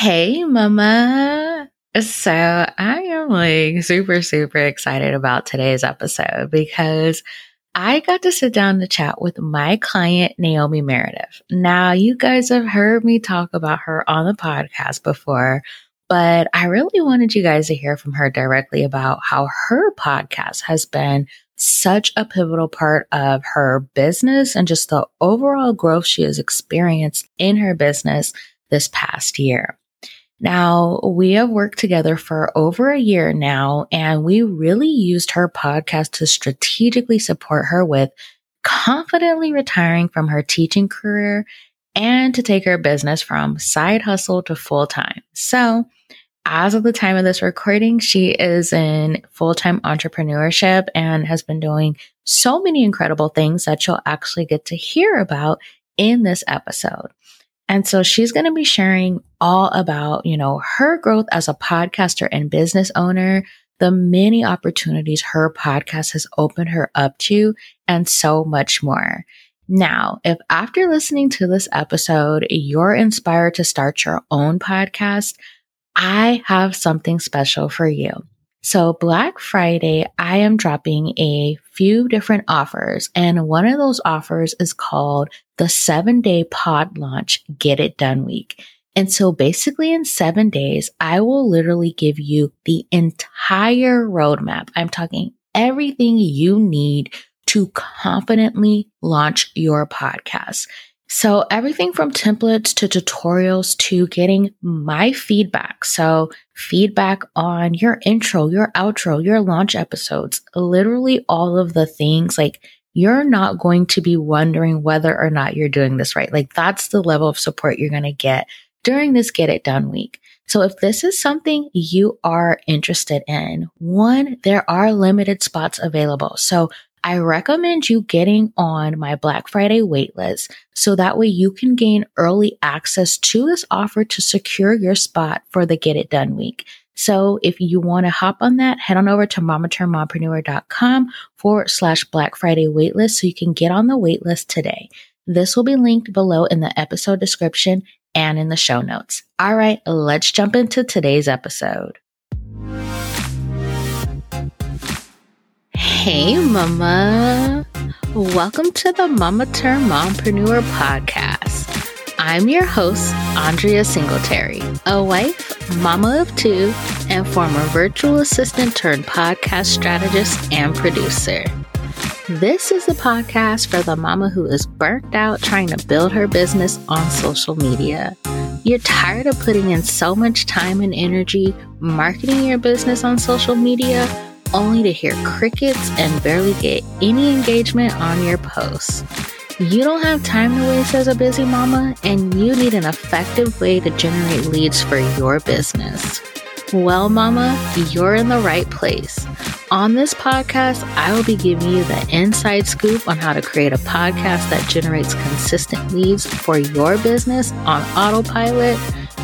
Hey, Mama. So I am like super, super excited about today's episode because I got to sit down to chat with my client, Naomi Meredith. Now, you guys have heard me talk about her on the podcast before, but I really wanted you guys to hear from her directly about how her podcast has been such a pivotal part of her business and just the overall growth she has experienced in her business this past year. Now, we have worked together for over a year now, and we really used her podcast to strategically support her with confidently retiring from her teaching career and to take her business from side hustle to full time. So, as of the time of this recording, she is in full time entrepreneurship and has been doing so many incredible things that you'll actually get to hear about in this episode. And so she's going to be sharing all about, you know, her growth as a podcaster and business owner, the many opportunities her podcast has opened her up to, and so much more. Now, if after listening to this episode, you're inspired to start your own podcast, I have something special for you. So Black Friday, I am dropping a few different offers and one of those offers is called the seven day pod launch get it done week. And so basically in seven days, I will literally give you the entire roadmap. I'm talking everything you need to confidently launch your podcast. So everything from templates to tutorials to getting my feedback. So feedback on your intro, your outro, your launch episodes, literally all of the things like you're not going to be wondering whether or not you're doing this right. Like that's the level of support you're going to get during this get it done week. So if this is something you are interested in, one, there are limited spots available. So I recommend you getting on my Black Friday waitlist so that way you can gain early access to this offer to secure your spot for the Get It Done week. So if you want to hop on that, head on over to mamaturnedmompreneur.com forward slash Black Friday waitlist so you can get on the waitlist today. This will be linked below in the episode description and in the show notes. All right, let's jump into today's episode. Hey, Mama. Welcome to the Mama Turned Mompreneur podcast. I'm your host, Andrea Singletary, a wife, mama of two, and former virtual assistant turned podcast strategist and producer. This is a podcast for the mama who is burnt out trying to build her business on social media. You're tired of putting in so much time and energy marketing your business on social media only to hear crickets and barely get any engagement on your posts. You don't have time to waste as a busy mama, and you need an effective way to generate leads for your business. Well, Mama, you're in the right place. On this podcast, I will be giving you the inside scoop on how to create a podcast that generates consistent leads for your business on autopilot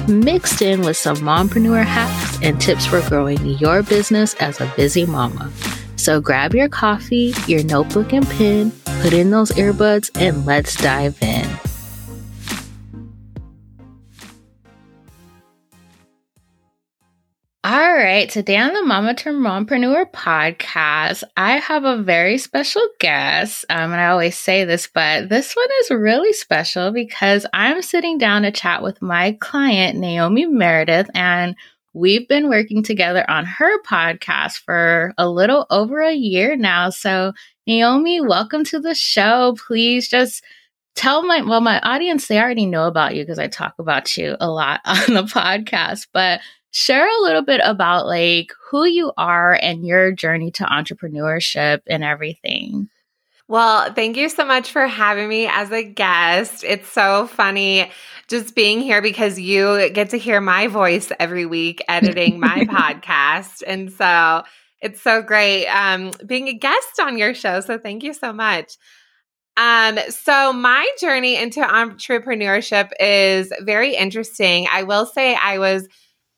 mixed in with some mompreneur hacks and tips for growing your business as a busy mama. So grab your coffee, your notebook and pen, put in those earbuds, and let's dive in. All right, today on the Mama Turned Mompreneur podcast, I have a very special guest. Um, and I always say this, but this one is really special because I'm sitting down to chat with my client, Naomi Meredith, and we've been working together on her podcast for a little over a year now. So, Naomi, welcome to the show. Please just tell my well my audience they already know about you because I talk about you a lot on the podcast, but share a little bit about like who you are and your journey to entrepreneurship and everything. Well, thank you so much for having me as a guest. It's so funny just being here because you get to hear my voice every week editing my podcast. And so it's so great um, being a guest on your show. So thank you so much. Um, so my journey into entrepreneurship is very interesting. I will say I was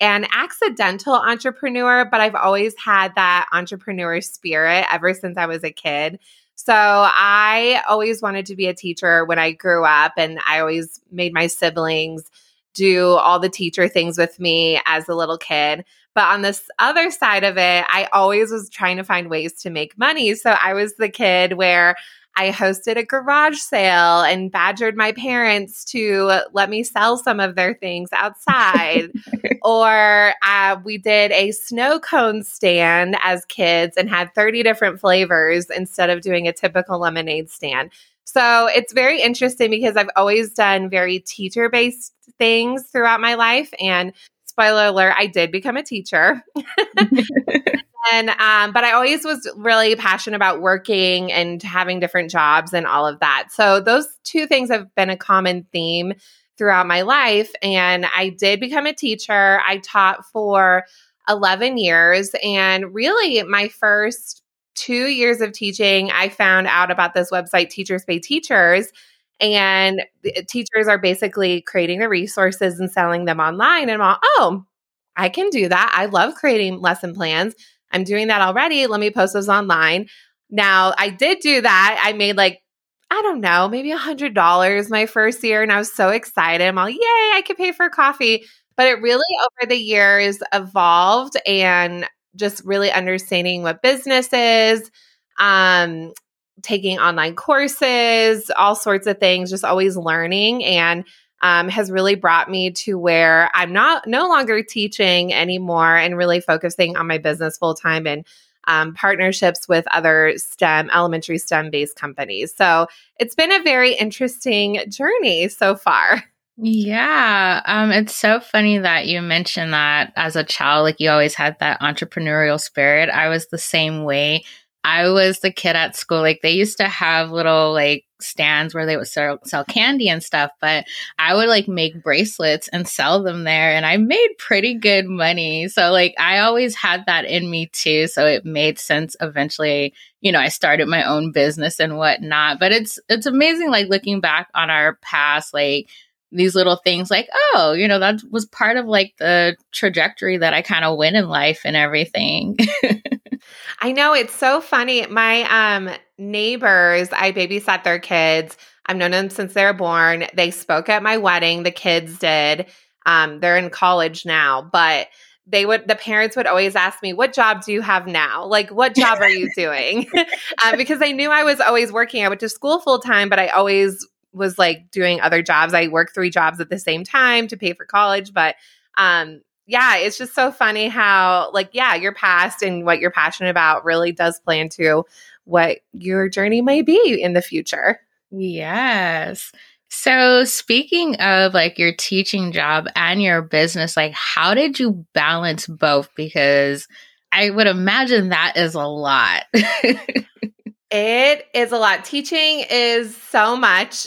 an accidental entrepreneur, but I've always had that entrepreneur spirit ever since I was a kid. So I always wanted to be a teacher when I grew up, and I always made my siblings do all the teacher things with me as a little kid. But on this other side of it, I always was trying to find ways to make money. So I was the kid where I hosted a garage sale and badgered my parents to let me sell some of their things outside. or uh, we did a snow cone stand as kids and had 30 different flavors instead of doing a typical lemonade stand. So it's very interesting because I've always done very teacher based things throughout my life. And spoiler alert, I did become a teacher. and um, but I always was really passionate about working and having different jobs and all of that. So those two things have been a common theme throughout my life. And I did become a teacher. I taught for 11 years. And really, my first two years of teaching, I found out about this website, Teachers Pay Teachers. And teachers are basically creating the resources and selling them online. And I'm all, oh, I can do that. I love creating lesson plans. I'm doing that already. Let me post those online. Now, I did do that. I made like, I don't know, maybe a hundred dollars my first year. And I was so excited. I'm all, yay, I could pay for coffee. But it really over the years evolved and just really understanding what business is, um, taking online courses, all sorts of things, just always learning. And um, has really brought me to where I'm not no longer teaching anymore and really focusing on my business full time and um, partnerships with other STEM, elementary STEM based companies. So it's been a very interesting journey so far. Yeah, um, it's so funny that you mentioned that as a child, like you always had that entrepreneurial spirit. I was the same way. I was the kid at school. Like they used to have little like stands where they would sell, sell candy and stuff, but I would like make bracelets and sell them there and I made pretty good money. So like I always had that in me too. So it made sense eventually, you know, I started my own business and whatnot. But it's it's amazing like looking back on our past, like these little things like, oh, you know, that was part of like the trajectory that I kind of went in life and everything. I know it's so funny. My um neighbors, I babysat their kids. I've known them since they were born. They spoke at my wedding. The kids did. Um, they're in college now, but they would the parents would always ask me what job do you have now like what job are you doing uh, because they knew i was always working i went to school full time but i always was like doing other jobs i worked three jobs at the same time to pay for college but um yeah, it's just so funny how, like, yeah, your past and what you're passionate about really does play into what your journey may be in the future. Yes. So, speaking of like your teaching job and your business, like, how did you balance both? Because I would imagine that is a lot. it is a lot. Teaching is so much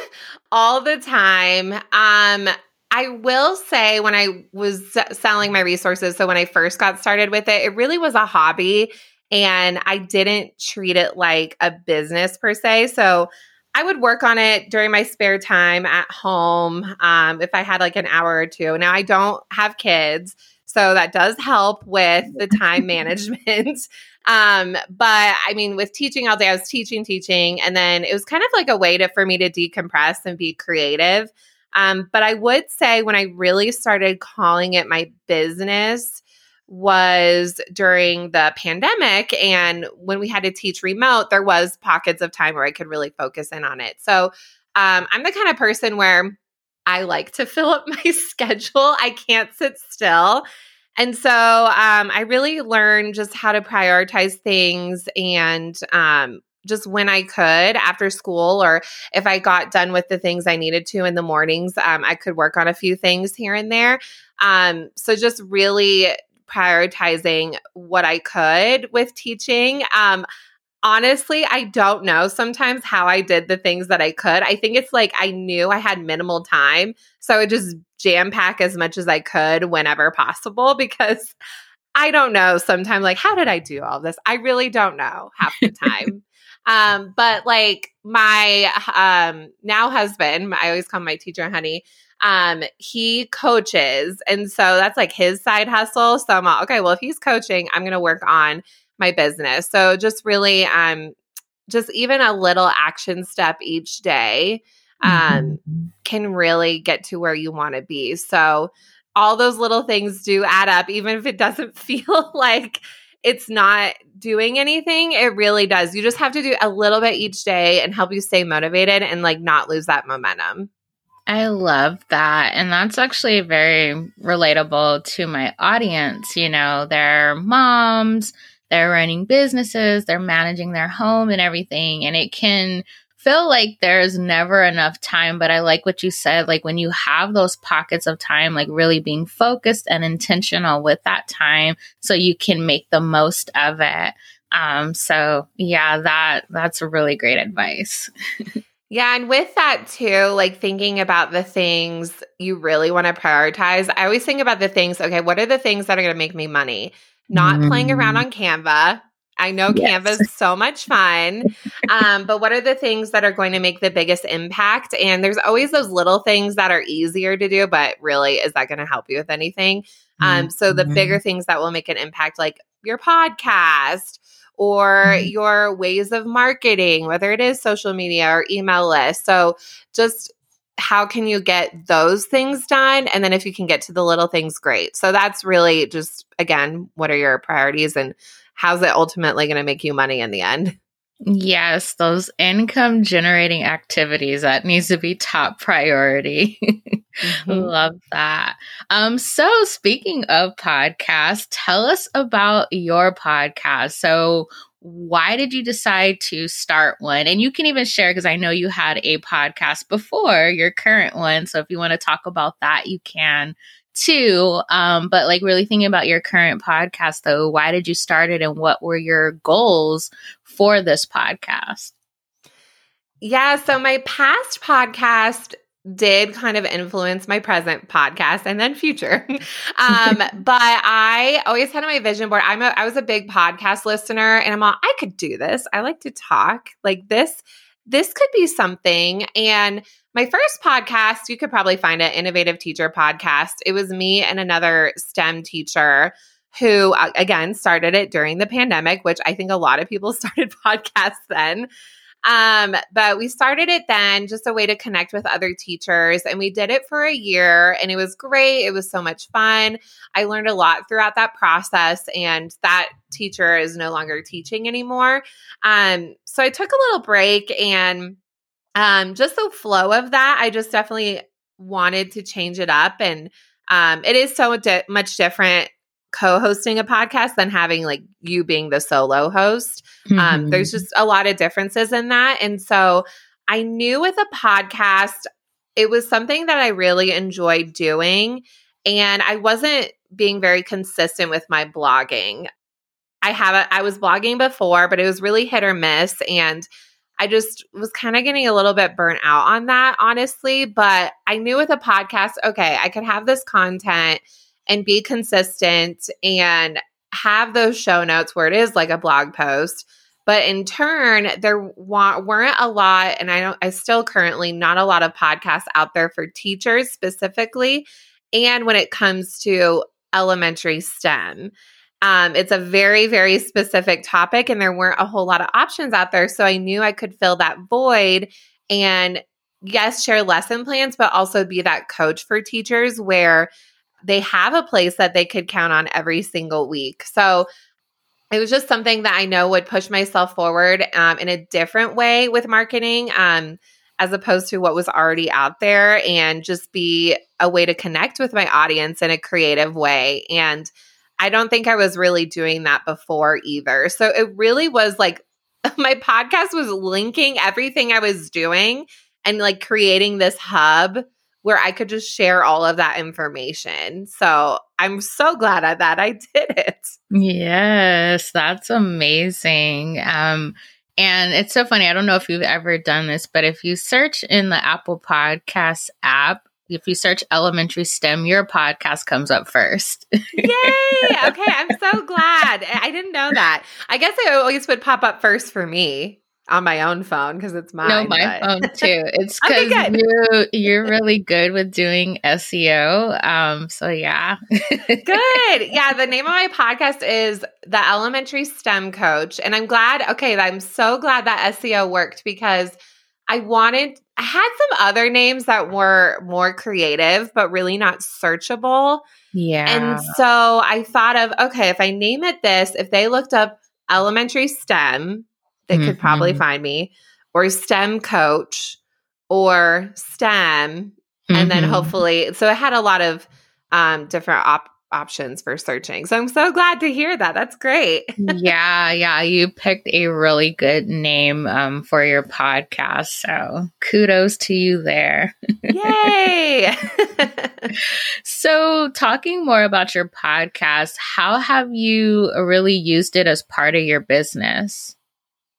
all the time. Um, I will say when I was selling my resources, so when I first got started with it, it really was a hobby and I didn't treat it like a business per se. So I would work on it during my spare time at home um, if I had like an hour or two. Now I don't have kids, so that does help with the time management. Um, but I mean, with teaching all day, I was teaching, teaching, and then it was kind of like a way to for me to decompress and be creative. Um, but I would say when I really started calling it my business was during the pandemic. And when we had to teach remote, there was pockets of time where I could really focus in on it. So um, I'm the kind of person where I like to fill up my schedule. I can't sit still. And so um, I really learned just how to prioritize things and um, just when I could after school, or if I got done with the things I needed to in the mornings, um, I could work on a few things here and there. Um, so just really prioritizing what I could with teaching. Um, honestly, I don't know sometimes how I did the things that I could. I think it's like I knew I had minimal time. So I would just jam pack as much as I could whenever possible because I don't know sometimes, like, how did I do all this? I really don't know half the time. Um, but like my um now husband, I always call my teacher honey. Um, he coaches, and so that's like his side hustle. So I'm like, okay, well, if he's coaching, I'm gonna work on my business. So just really um just even a little action step each day um, mm-hmm. can really get to where you want to be. So, all those little things do add up, even if it doesn't feel like it's not doing anything. It really does. You just have to do a little bit each day and help you stay motivated and like not lose that momentum. I love that. And that's actually very relatable to my audience. You know, they're moms, they're running businesses, they're managing their home and everything. And it can feel like there's never enough time, but I like what you said. Like when you have those pockets of time, like really being focused and intentional with that time so you can make the most of it. Um, so yeah, that that's really great advice. yeah, and with that too, like thinking about the things you really want to prioritize, I always think about the things, okay, what are the things that are going to make me money? Not mm. playing around mm. on Canva, I know yes. Canva is so much fun. Um, but what are the things that are going to make the biggest impact? And there's always those little things that are easier to do, but really, is that going to help you with anything? Um, so the bigger mm-hmm. things that will make an impact, like your podcast or mm-hmm. your ways of marketing, whether it is social media or email list. So just how can you get those things done? And then if you can get to the little things, great. So that's really just, again, what are your priorities and how's it ultimately going to make you money in the end? Yes, those income generating activities that needs to be top priority. mm-hmm. Love that. Um so speaking of podcasts, tell us about your podcast. So why did you decide to start one? And you can even share because I know you had a podcast before your current one. So if you want to talk about that, you can too. Um, but like really thinking about your current podcast though, why did you start it and what were your goals for this podcast? Yeah, so my past podcast did kind of influence my present podcast and then future. um, but I always had on my vision board. I'm a I was a big podcast listener and I'm all I could do this. I like to talk. Like this this could be something. And my first podcast, you could probably find it, Innovative Teacher Podcast. It was me and another STEM teacher who, uh, again, started it during the pandemic, which I think a lot of people started podcasts then. Um, but we started it then just a way to connect with other teachers. And we did it for a year and it was great. It was so much fun. I learned a lot throughout that process. And that teacher is no longer teaching anymore. Um, so I took a little break and um, just the flow of that, I just definitely wanted to change it up. And um, it is so di- much different co-hosting a podcast than having like you being the solo host. Mm-hmm. Um, there's mm-hmm. just a lot of differences in that. And so I knew with a podcast, it was something that I really enjoyed doing. And I wasn't being very consistent with my blogging. I have a, I was blogging before, but it was really hit or miss. And I just was kind of getting a little bit burnt out on that, honestly. But I knew with a podcast, okay, I could have this content and be consistent and have those show notes where it is like a blog post. But in turn, there wa- weren't a lot, and I don't, I still currently not a lot of podcasts out there for teachers specifically. And when it comes to elementary STEM, um, it's a very, very specific topic, and there weren't a whole lot of options out there. So I knew I could fill that void and, yes, share lesson plans, but also be that coach for teachers where they have a place that they could count on every single week. So it was just something that I know would push myself forward um, in a different way with marketing. Um, as opposed to what was already out there and just be a way to connect with my audience in a creative way. And I don't think I was really doing that before either. So it really was like my podcast was linking everything I was doing and like creating this hub where I could just share all of that information. So I'm so glad that I did it. Yes, that's amazing. Um, and it's so funny. I don't know if you've ever done this, but if you search in the Apple Podcasts app, if you search elementary STEM, your podcast comes up first. Yay! Okay, I'm so glad. I didn't know that. I guess it always would pop up first for me on my own phone because it's mine. No, my but. phone too. It's because okay, you you're really good with doing SEO. Um, so yeah. good. Yeah, the name of my podcast is The Elementary STEM Coach. And I'm glad, okay, I'm so glad that SEO worked because I wanted, I had some other names that were more creative, but really not searchable. Yeah. And so I thought of, okay, if I name it this, if they looked up elementary STEM, they mm-hmm. could probably mm-hmm. find me, or STEM coach, or STEM. Mm-hmm. And then mm-hmm. hopefully, so I had a lot of um, different op- options for searching. So I'm so glad to hear that. That's great. yeah, yeah. You picked a really good name um, for your podcast. So kudos to you there. Yay! so, talking more about your podcast, how have you really used it as part of your business?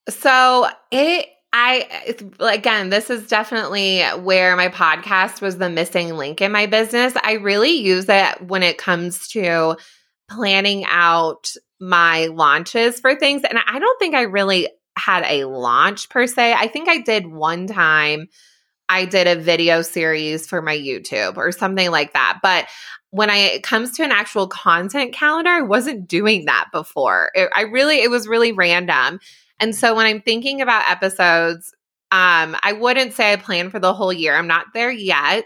So, it I again, this is definitely where my podcast was the missing link in my business. I really use it when it comes to planning out my launches for things. And I don't think I really had a launch per se. I think I did one time. I did a video series for my YouTube or something like that. But when I, it comes to an actual content calendar, I wasn't doing that before. It, I really, it was really random. And so when I'm thinking about episodes, um, I wouldn't say I plan for the whole year. I'm not there yet.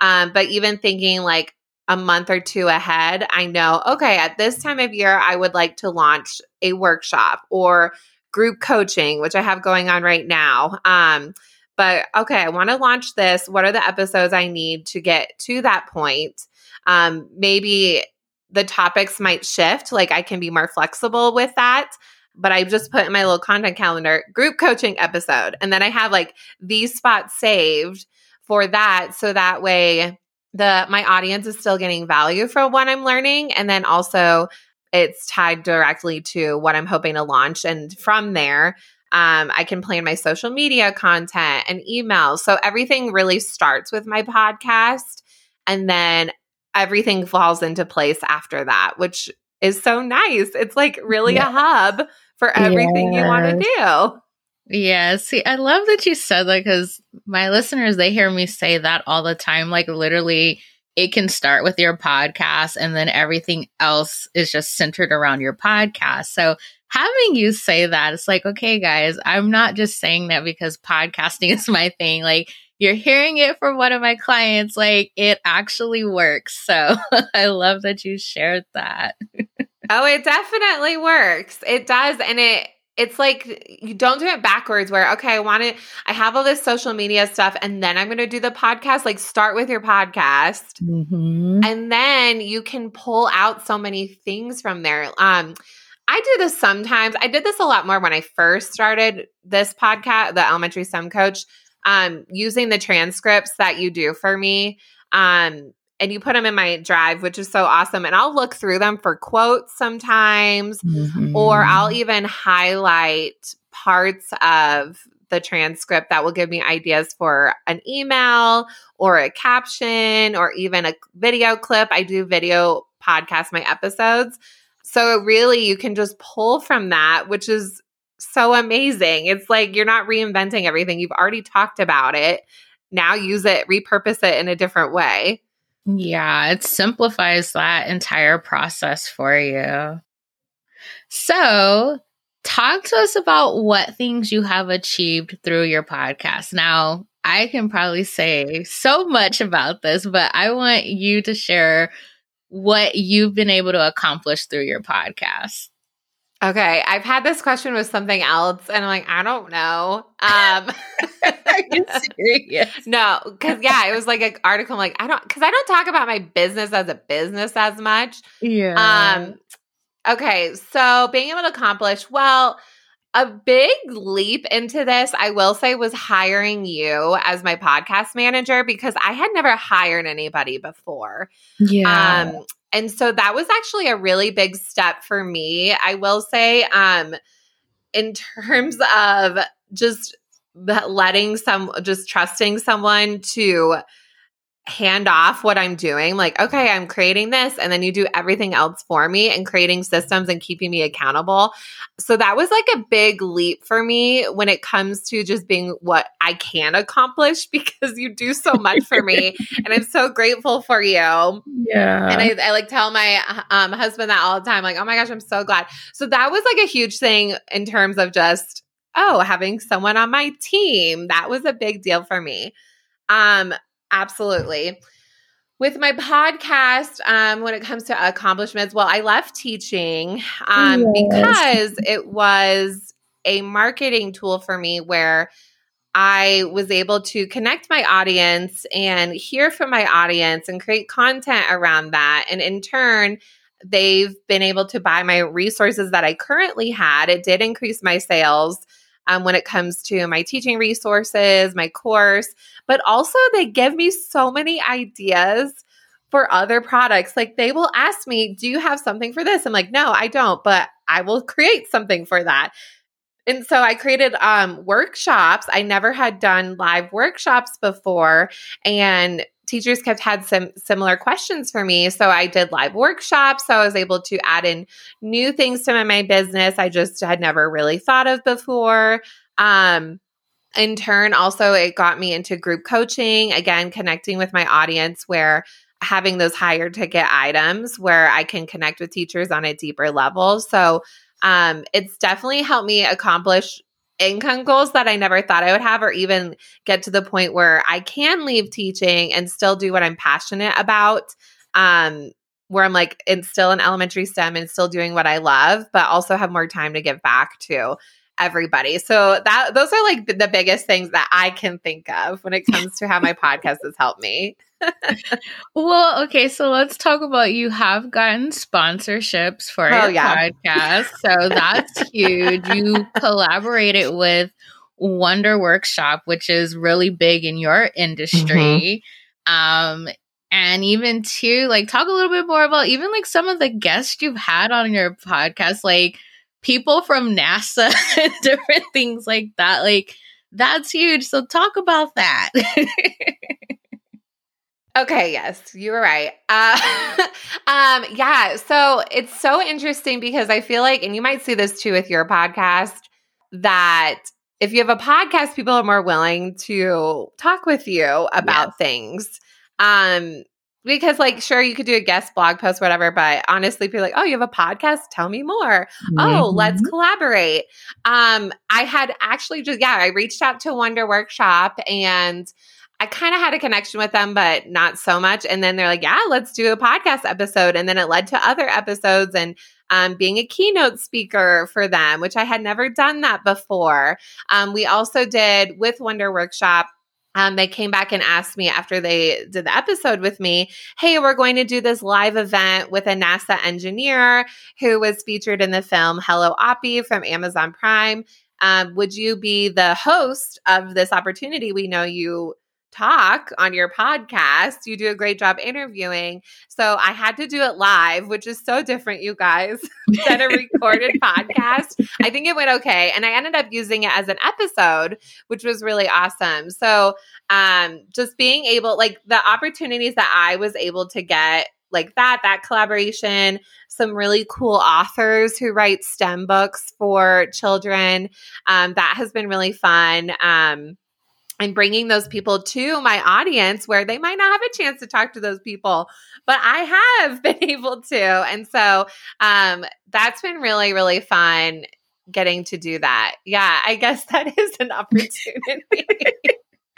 Um, but even thinking like a month or two ahead, I know, okay, at this time of year, I would like to launch a workshop or group coaching, which I have going on right now. Um, but okay, I want to launch this. What are the episodes I need to get to that point? Um, maybe the topics might shift, like I can be more flexible with that but I just put in my little content calendar group coaching episode. And then I have like these spots saved for that. So that way the my audience is still getting value from what I'm learning. And then also it's tied directly to what I'm hoping to launch. And from there, um, I can plan my social media content and emails. So everything really starts with my podcast. And then everything falls into place after that, which is so nice. It's like really yeah. a hub for everything yes. you want to do. Yeah, see, I love that you said that because my listeners, they hear me say that all the time. Like, literally, it can start with your podcast, and then everything else is just centered around your podcast. So, having you say that, it's like, okay, guys, I'm not just saying that because podcasting is my thing. Like, you're hearing it from one of my clients. Like, it actually works. So, I love that you shared that. Oh, it definitely works. It does. And it, it's like you don't do it backwards where okay i want to i have all this social media stuff and then i'm going to do the podcast like start with your podcast mm-hmm. and then you can pull out so many things from there um i do this sometimes i did this a lot more when i first started this podcast the elementary STEM coach um using the transcripts that you do for me um and you put them in my drive, which is so awesome. And I'll look through them for quotes sometimes, mm-hmm. or I'll even highlight parts of the transcript that will give me ideas for an email or a caption or even a video clip. I do video podcast my episodes. So really you can just pull from that, which is so amazing. It's like you're not reinventing everything. You've already talked about it. Now use it, repurpose it in a different way. Yeah, it simplifies that entire process for you. So, talk to us about what things you have achieved through your podcast. Now, I can probably say so much about this, but I want you to share what you've been able to accomplish through your podcast. Okay, I've had this question with something else, and I'm like, I don't know. Um, you serious? no, because yeah, it was like an article. I'm like, I don't, because I don't talk about my business as a business as much. Yeah. Um. Okay, so being able to accomplish well. A big leap into this, I will say, was hiring you as my podcast manager because I had never hired anybody before. Yeah. Um, and so that was actually a really big step for me. I will say, um, in terms of just letting some, just trusting someone to hand off what I'm doing. Like, okay, I'm creating this, and then you do everything else for me and creating systems and keeping me accountable. So that was like a big leap for me when it comes to just being what I can accomplish because you do so much for me. and I'm so grateful for you. Yeah. And I, I like tell my um, husband that all the time, like, oh my gosh, I'm so glad. So that was like a huge thing in terms of just oh, having someone on my team, that was a big deal for me. Um, absolutely. With my podcast, um, when it comes to accomplishments, well, I left teaching um, yes. because it was a marketing tool for me where I was able to connect my audience and hear from my audience and create content around that. And in turn, they've been able to buy my resources that I currently had. It did increase my sales um, when it comes to my teaching resources, my course, but also they give me so many ideas for other products. Like they will ask me, Do you have something for this? I'm like, No, I don't, but I will create something for that. And so I created um, workshops. I never had done live workshops before. And teachers kept had some similar questions for me. So I did live workshops. So I was able to add in new things to my, my business I just had never really thought of before. Um, in turn, also, it got me into group coaching, again, connecting with my audience where having those higher ticket items where I can connect with teachers on a deeper level. So um, it's definitely helped me accomplish income goals that I never thought I would have, or even get to the point where I can leave teaching and still do what I'm passionate about. Um, where I'm like, it's still in elementary STEM and still doing what I love, but also have more time to give back to everybody. So that those are like the, the biggest things that I can think of when it comes to how my podcast has helped me. Well, okay, so let's talk about you have gotten sponsorships for oh, your yeah. podcast. So that's huge. You collaborated with Wonder Workshop, which is really big in your industry. Mm-hmm. Um and even too like talk a little bit more about even like some of the guests you've had on your podcast like people from NASA and different things like that like that's huge so talk about that Okay, yes, you were right. Uh, um, yeah, so it's so interesting because I feel like, and you might see this too with your podcast, that if you have a podcast, people are more willing to talk with you about things. Um, because like sure you could do a guest blog post whatever but honestly people like oh you have a podcast tell me more mm-hmm. oh let's mm-hmm. collaborate um i had actually just yeah i reached out to wonder workshop and I kind of had a connection with them, but not so much. And then they're like, yeah, let's do a podcast episode. And then it led to other episodes and um, being a keynote speaker for them, which I had never done that before. Um, we also did with Wonder Workshop. Um, they came back and asked me after they did the episode with me, Hey, we're going to do this live event with a NASA engineer who was featured in the film Hello Oppie from Amazon Prime. Um, would you be the host of this opportunity? We know you talk on your podcast. You do a great job interviewing. So I had to do it live, which is so different, you guys, than a recorded podcast. I think it went okay. And I ended up using it as an episode, which was really awesome. So um, just being able, like the opportunities that I was able to get like that, that collaboration, some really cool authors who write STEM books for children. Um, that has been really fun. Um, and bringing those people to my audience where they might not have a chance to talk to those people but i have been able to. And so um, that's been really really fun getting to do that. Yeah i guess that is an opportunity.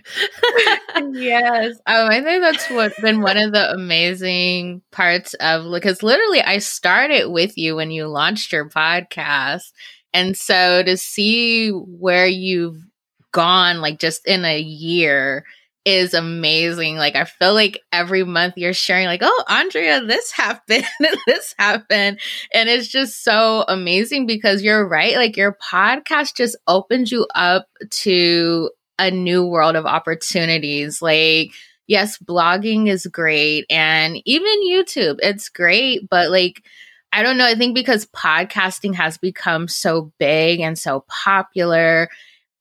Yes. Um, i think that's what been one of the amazing parts of because literally i started with you when you launched your podcast. And so to see where you've gone like just in a year is amazing. Like I feel like every month you're sharing like, "Oh, Andrea, this happened, and this happened." And it's just so amazing because you're right, like your podcast just opens you up to a new world of opportunities. Like yes, blogging is great and even YouTube, it's great, but like I don't know, I think because podcasting has become so big and so popular,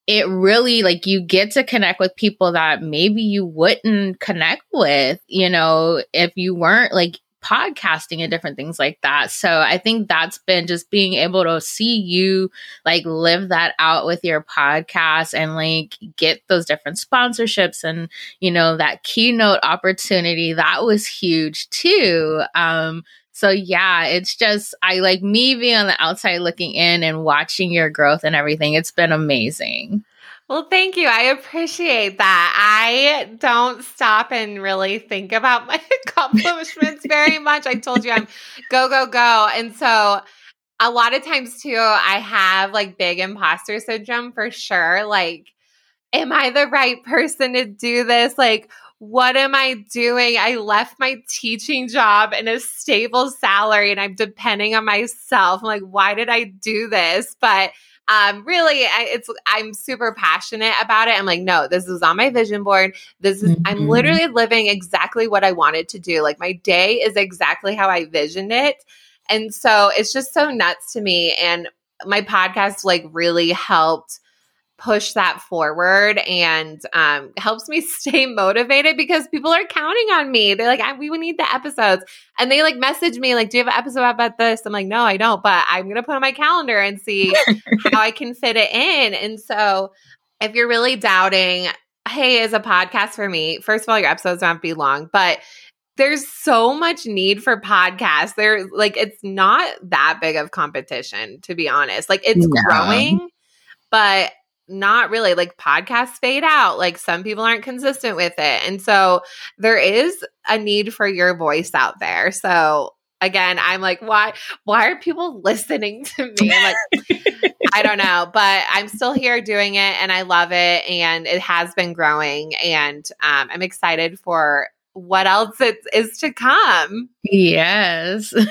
it really like you get to connect with people that maybe you wouldn't connect with, you know, if you weren't like podcasting and different things like that. So I think that's been just being able to see you like live that out with your podcast and like get those different sponsorships and you know that keynote opportunity that was huge too. Um So yeah, it's just I like me being on the outside looking in and watching your growth and everything. It's been amazing. Well, thank you. I appreciate that. I don't stop and really think about my accomplishments very much. I told you I'm go, go, go. And so a lot of times too, I have like big imposter syndrome for sure. Like, am I the right person to do this? Like, what am I doing? I left my teaching job and a stable salary and I'm depending on myself. I'm like, why did I do this? But um, really, I, it's I'm super passionate about it. I'm like, no, this is on my vision board. This is mm-hmm. I'm literally living exactly what I wanted to do. Like my day is exactly how I visioned it, and so it's just so nuts to me. And my podcast like really helped push that forward and um, helps me stay motivated because people are counting on me. They're like, we need the episodes. And they like message me, like, do you have an episode about this? I'm like, no, I don't, but I'm going to put on my calendar and see how I can fit it in. And so if you're really doubting, hey, is a podcast for me? First of all, your episodes don't have to be long, but there's so much need for podcasts. There, like, it's not that big of competition, to be honest. Like, it's no. growing, but not really like podcasts fade out like some people aren't consistent with it. And so there is a need for your voice out there. So again i'm like why why are people listening to me? I'm like i don't know. But i'm still here doing it and i love it and it has been growing and um, i'm excited for what else it is to come. Yes.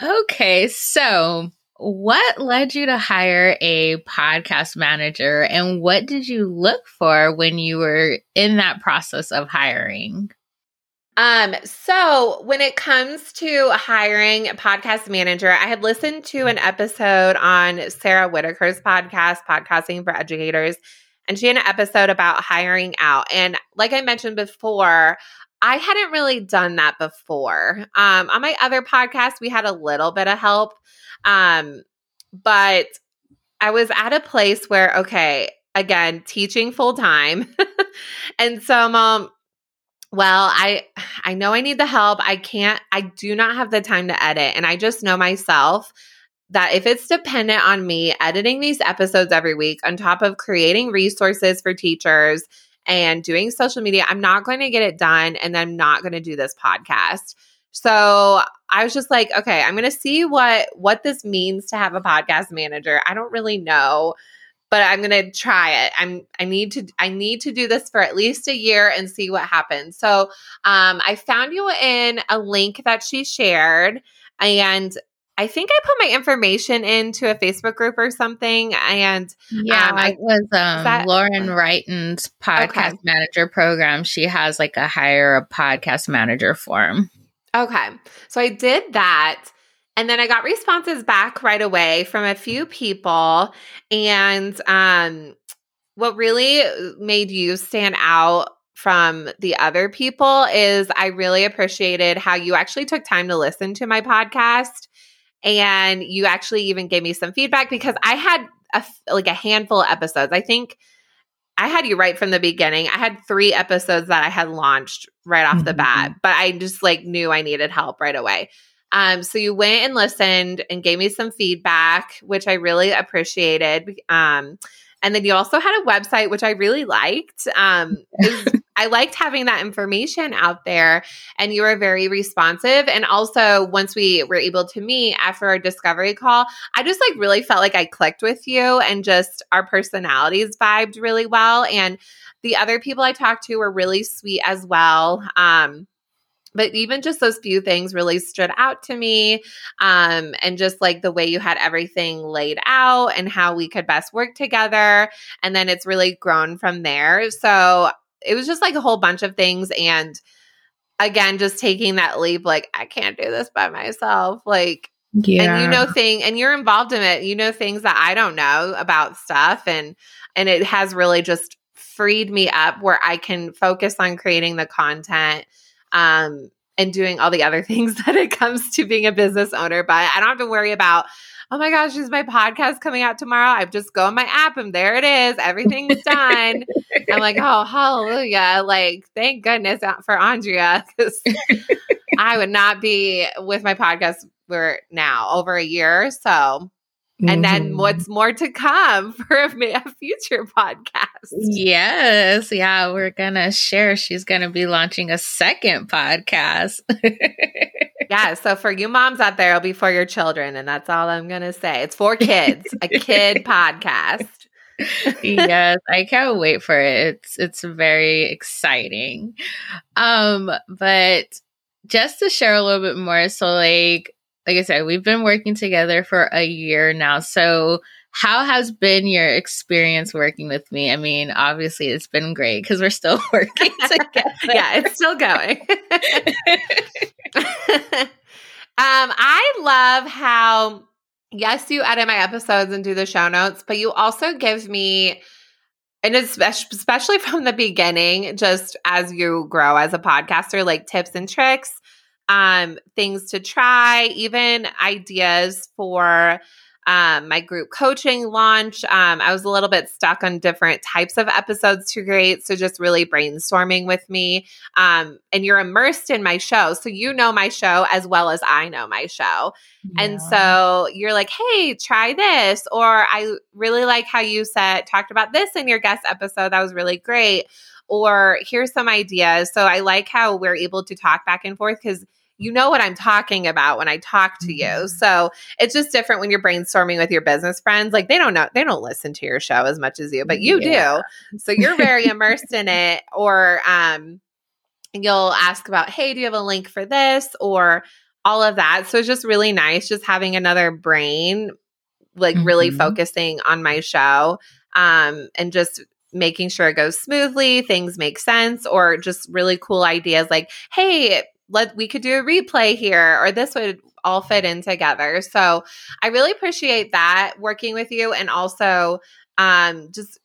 Okay so what led you to hire a podcast manager and what did you look for when you were in that process of hiring? Um, so when it comes to hiring a podcast manager, I had listened to an episode on Sarah Whitaker's podcast, Podcasting for Educators, and she had an episode about hiring out. And like I mentioned before, I hadn't really done that before. Um, on my other podcast, we had a little bit of help um, but I was at a place where, okay, again, teaching full time. and so, mom, well, I I know I need the help. I can't I do not have the time to edit and I just know myself that if it's dependent on me editing these episodes every week on top of creating resources for teachers and doing social media, I'm not going to get it done and I'm not going to do this podcast. So I was just like, okay, I'm going to see what what this means to have a podcast manager. I don't really know, but I'm going to try it. I'm I need to I need to do this for at least a year and see what happens. So, um I found you in a link that she shared and I think I put my information into a Facebook group or something. And yeah, um, it was um, that, Lauren Wrighton's podcast okay. manager program. She has like a hire a podcast manager form. Okay. So I did that. And then I got responses back right away from a few people. And um, what really made you stand out from the other people is I really appreciated how you actually took time to listen to my podcast. And you actually even gave me some feedback because I had a, like a handful of episodes. I think I had you right from the beginning. I had three episodes that I had launched right off mm-hmm. the bat, but I just like knew I needed help right away. Um, so you went and listened and gave me some feedback, which I really appreciated. Um, and then you also had a website, which I really liked. Um, I liked having that information out there, and you were very responsive. And also, once we were able to meet after our discovery call, I just like really felt like I clicked with you, and just our personalities vibed really well. And the other people I talked to were really sweet as well. Um, but even just those few things really stood out to me um, and just like the way you had everything laid out and how we could best work together and then it's really grown from there so it was just like a whole bunch of things and again just taking that leap like i can't do this by myself like yeah. and you know thing and you're involved in it you know things that i don't know about stuff and and it has really just freed me up where i can focus on creating the content um, and doing all the other things that it comes to being a business owner. But I don't have to worry about, oh my gosh, is my podcast coming out tomorrow? I just go on my app and there it is. Everything's done. I'm like, oh, hallelujah. Like, thank goodness for Andrea. I would not be with my podcast we're now over a year. So and then Mhm. what's more to come for a, a future podcast? Yes, yeah, we're gonna share. She's gonna be launching a second podcast. Yeah. So for you moms out there, it'll be for your children. And that's all I'm going to say. It's for kids, a kid podcast. yes, I can't wait for it. It's it's very exciting. Um, but just to share a little bit more, so like like I said, we've been working together for a year now. So how has been your experience working with me? I mean, obviously it's been great because we're still working together. yeah, it's still going. um, I love how, yes, you edit my episodes and do the show notes, but you also give me, and especially, from the beginning, just as you grow as a podcaster, like tips and tricks, um, things to try, even ideas for um, my group coaching launch. Um, I was a little bit stuck on different types of episodes to create. So just really brainstorming with me. Um, and you're immersed in my show. So you know my show as well as I know my show. And so you're like, hey, try this. Or I really like how you said, talked about this in your guest episode. That was really great. Or here's some ideas. So I like how we're able to talk back and forth because you know what I'm talking about when I talk to you. Mhm. So it's just different when you're brainstorming with your business friends. Like they don't know, they don't listen to your show as much as you, but you Yeah. do. So you're very immersed in it. Or um, you'll ask about, hey, do you have a link for this? Or all of that. So it's just really nice just having another brain, like really Mhm. focusing on my show um, and just making sure it goes smoothly, things make sense, or just really cool ideas like, hey, let we could do a replay here, or this would all fit in together. So I really appreciate that working with you and also um, just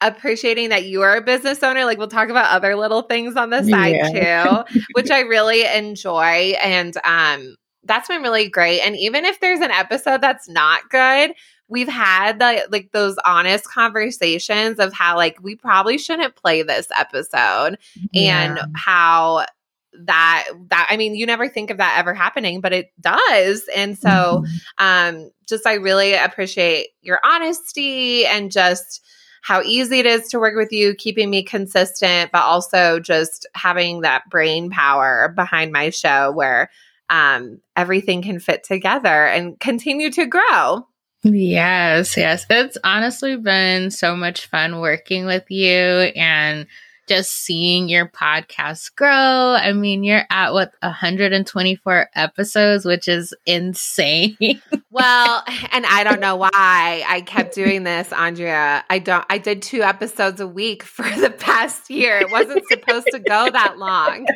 appreciating that you are a business owner. Like we'll talk about other little things on the side too, which I really enjoy. And um, that's been really great. And even if there's an episode that's not good, we've had the like those honest conversations of how like we probably shouldn't play this episode and how that that I mean you never think of that ever happening but it does and so Mhm. um just I really appreciate your honesty and just how easy it is to work with you keeping me consistent but also just having that brain power behind my show where um everything can fit together and continue to grow Yes, yes. It's honestly been so much fun working with you and just seeing your podcast grow. I mean, you're at what 124 episodes, which is insane. Well, and I don't know why I kept doing this, Andrea. I don't I did two episodes a week for the past year. It wasn't supposed to go that long.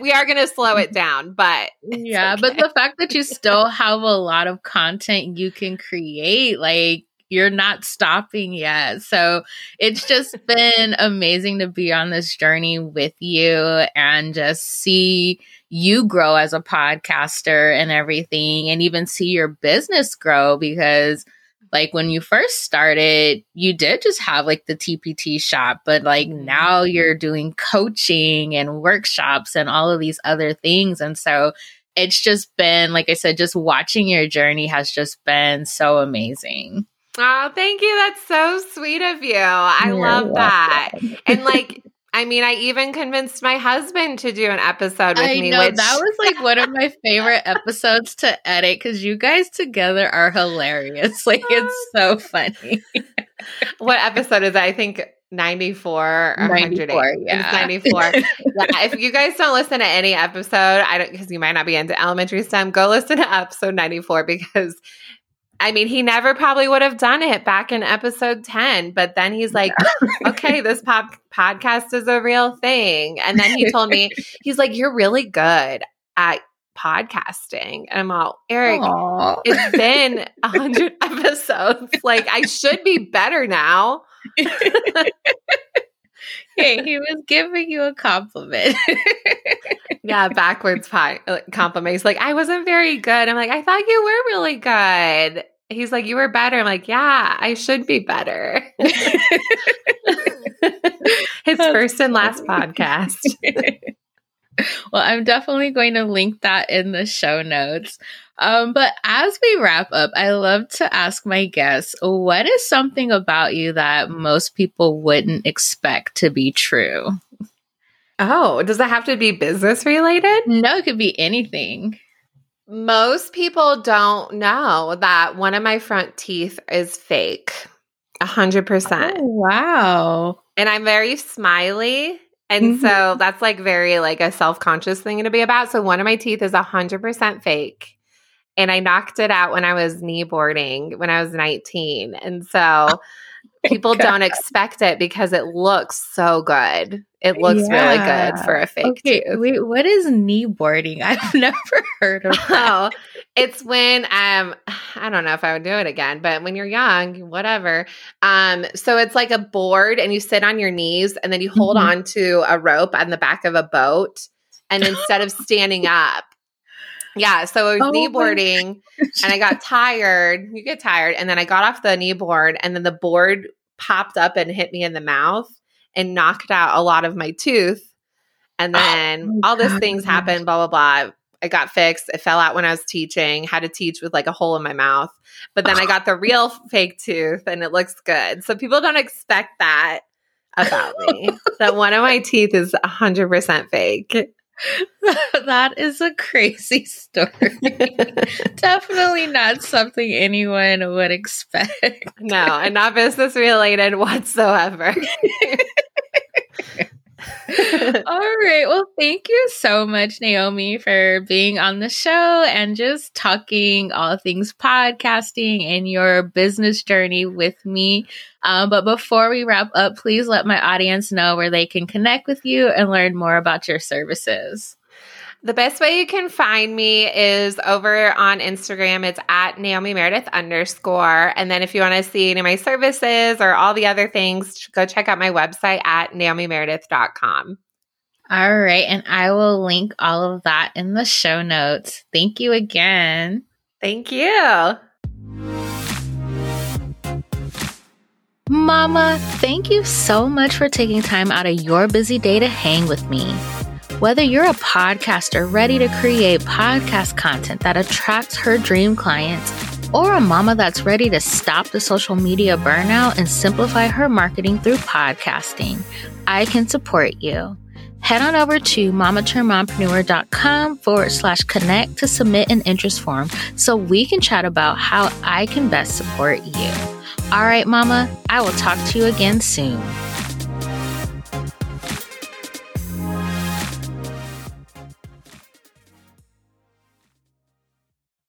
We are going to slow it down, but yeah, but the fact that you still have a lot of content you can create, like you're not stopping yet. So it's just been amazing to be on this journey with you and just see you grow as a podcaster and everything, and even see your business grow because. Like when you first started, you did just have like the TPT shop, but like Mhm. now you're doing coaching and workshops and all of these other things. And so it's just been, like I said, just watching your journey has just been so amazing. Oh, thank you. That's so sweet of you. I You're love that. And like I mean, I even convinced my husband to do an episode with I me know which that was like one of my favorite episodes to edit because you guys together are hilarious. Like it's so funny. what episode is that? I think 94 or 94, yeah. It's 94. yeah, if you guys don't listen to any episode, I don't because you might not be into elementary STEM, go listen to episode 94 because I mean, he never probably would have done it back in episode 10, but then he's like, okay, this pop podcast is a real thing. And then he told me, he's like, you're really good at podcasting. And I'm all, Eric, Aw. it's been a hundred episodes. Like I should be better now. hey, he was giving you a compliment. Yeah, backwards pie like, compliment. He's like, I wasn't very good. I'm like, I thought you were really good. He's like, you were better. I'm like, yeah, I should be better. His first and last podcast. well, I'm definitely going to link that in the show notes. Um, but as we wrap up, I love to ask my guests what is something about you that most people wouldn't expect to be true? Oh, does it have to be business related? No, it could be anything. Most people don't know that one of my front teeth is fake. A hundred percent. Oh, wow. And I'm very smiley. And mm-hmm. so that's like very like a self-conscious thing to be about. So one of my teeth is a hundred percent fake. And I knocked it out when I was knee boarding when I was 19. And so people don't expect it because it looks so good. It looks yeah. really good for a fake okay, tooth. Wait, what is knee boarding? I've never heard of that. Oh, it's when um I don't know if I would do it again, but when you're young, whatever. Um, so it's like a board and you sit on your knees and then you hold mm-hmm. on to a rope on the back of a boat. And instead of standing up, yeah, so I was oh kneeboarding and I got tired. You get tired. And then I got off the kneeboard and then the board popped up and hit me in the mouth and knocked out a lot of my tooth. And oh then oh all these things happened, blah, blah, blah. I got fixed. It fell out when I was teaching, had to teach with like a hole in my mouth. But then I got the real fake tooth and it looks good. So people don't expect that about me. that one of my teeth is 100% fake. that is a crazy story. Definitely not something anyone would expect. no, and not business related whatsoever. All right. Well, thank you so much, Naomi, for being on the show and just talking all things podcasting and your business journey with me. Um, but before we wrap up, please let my audience know where they can connect with you and learn more about your services. The best way you can find me is over on Instagram. It's at Naomi Meredith underscore. And then if you want to see any of my services or all the other things, go check out my website at naomimeredith.com. All right. And I will link all of that in the show notes. Thank you again. Thank you. Mama, thank you so much for taking time out of your busy day to hang with me. Whether you're a podcaster ready to create podcast content that attracts her dream clients, or a mama that's ready to stop the social media burnout and simplify her marketing through podcasting, I can support you. Head on over to mamaturnedmompreneur.com forward slash connect to submit an interest form so we can chat about how I can best support you. All right, Mama, I will talk to you again soon.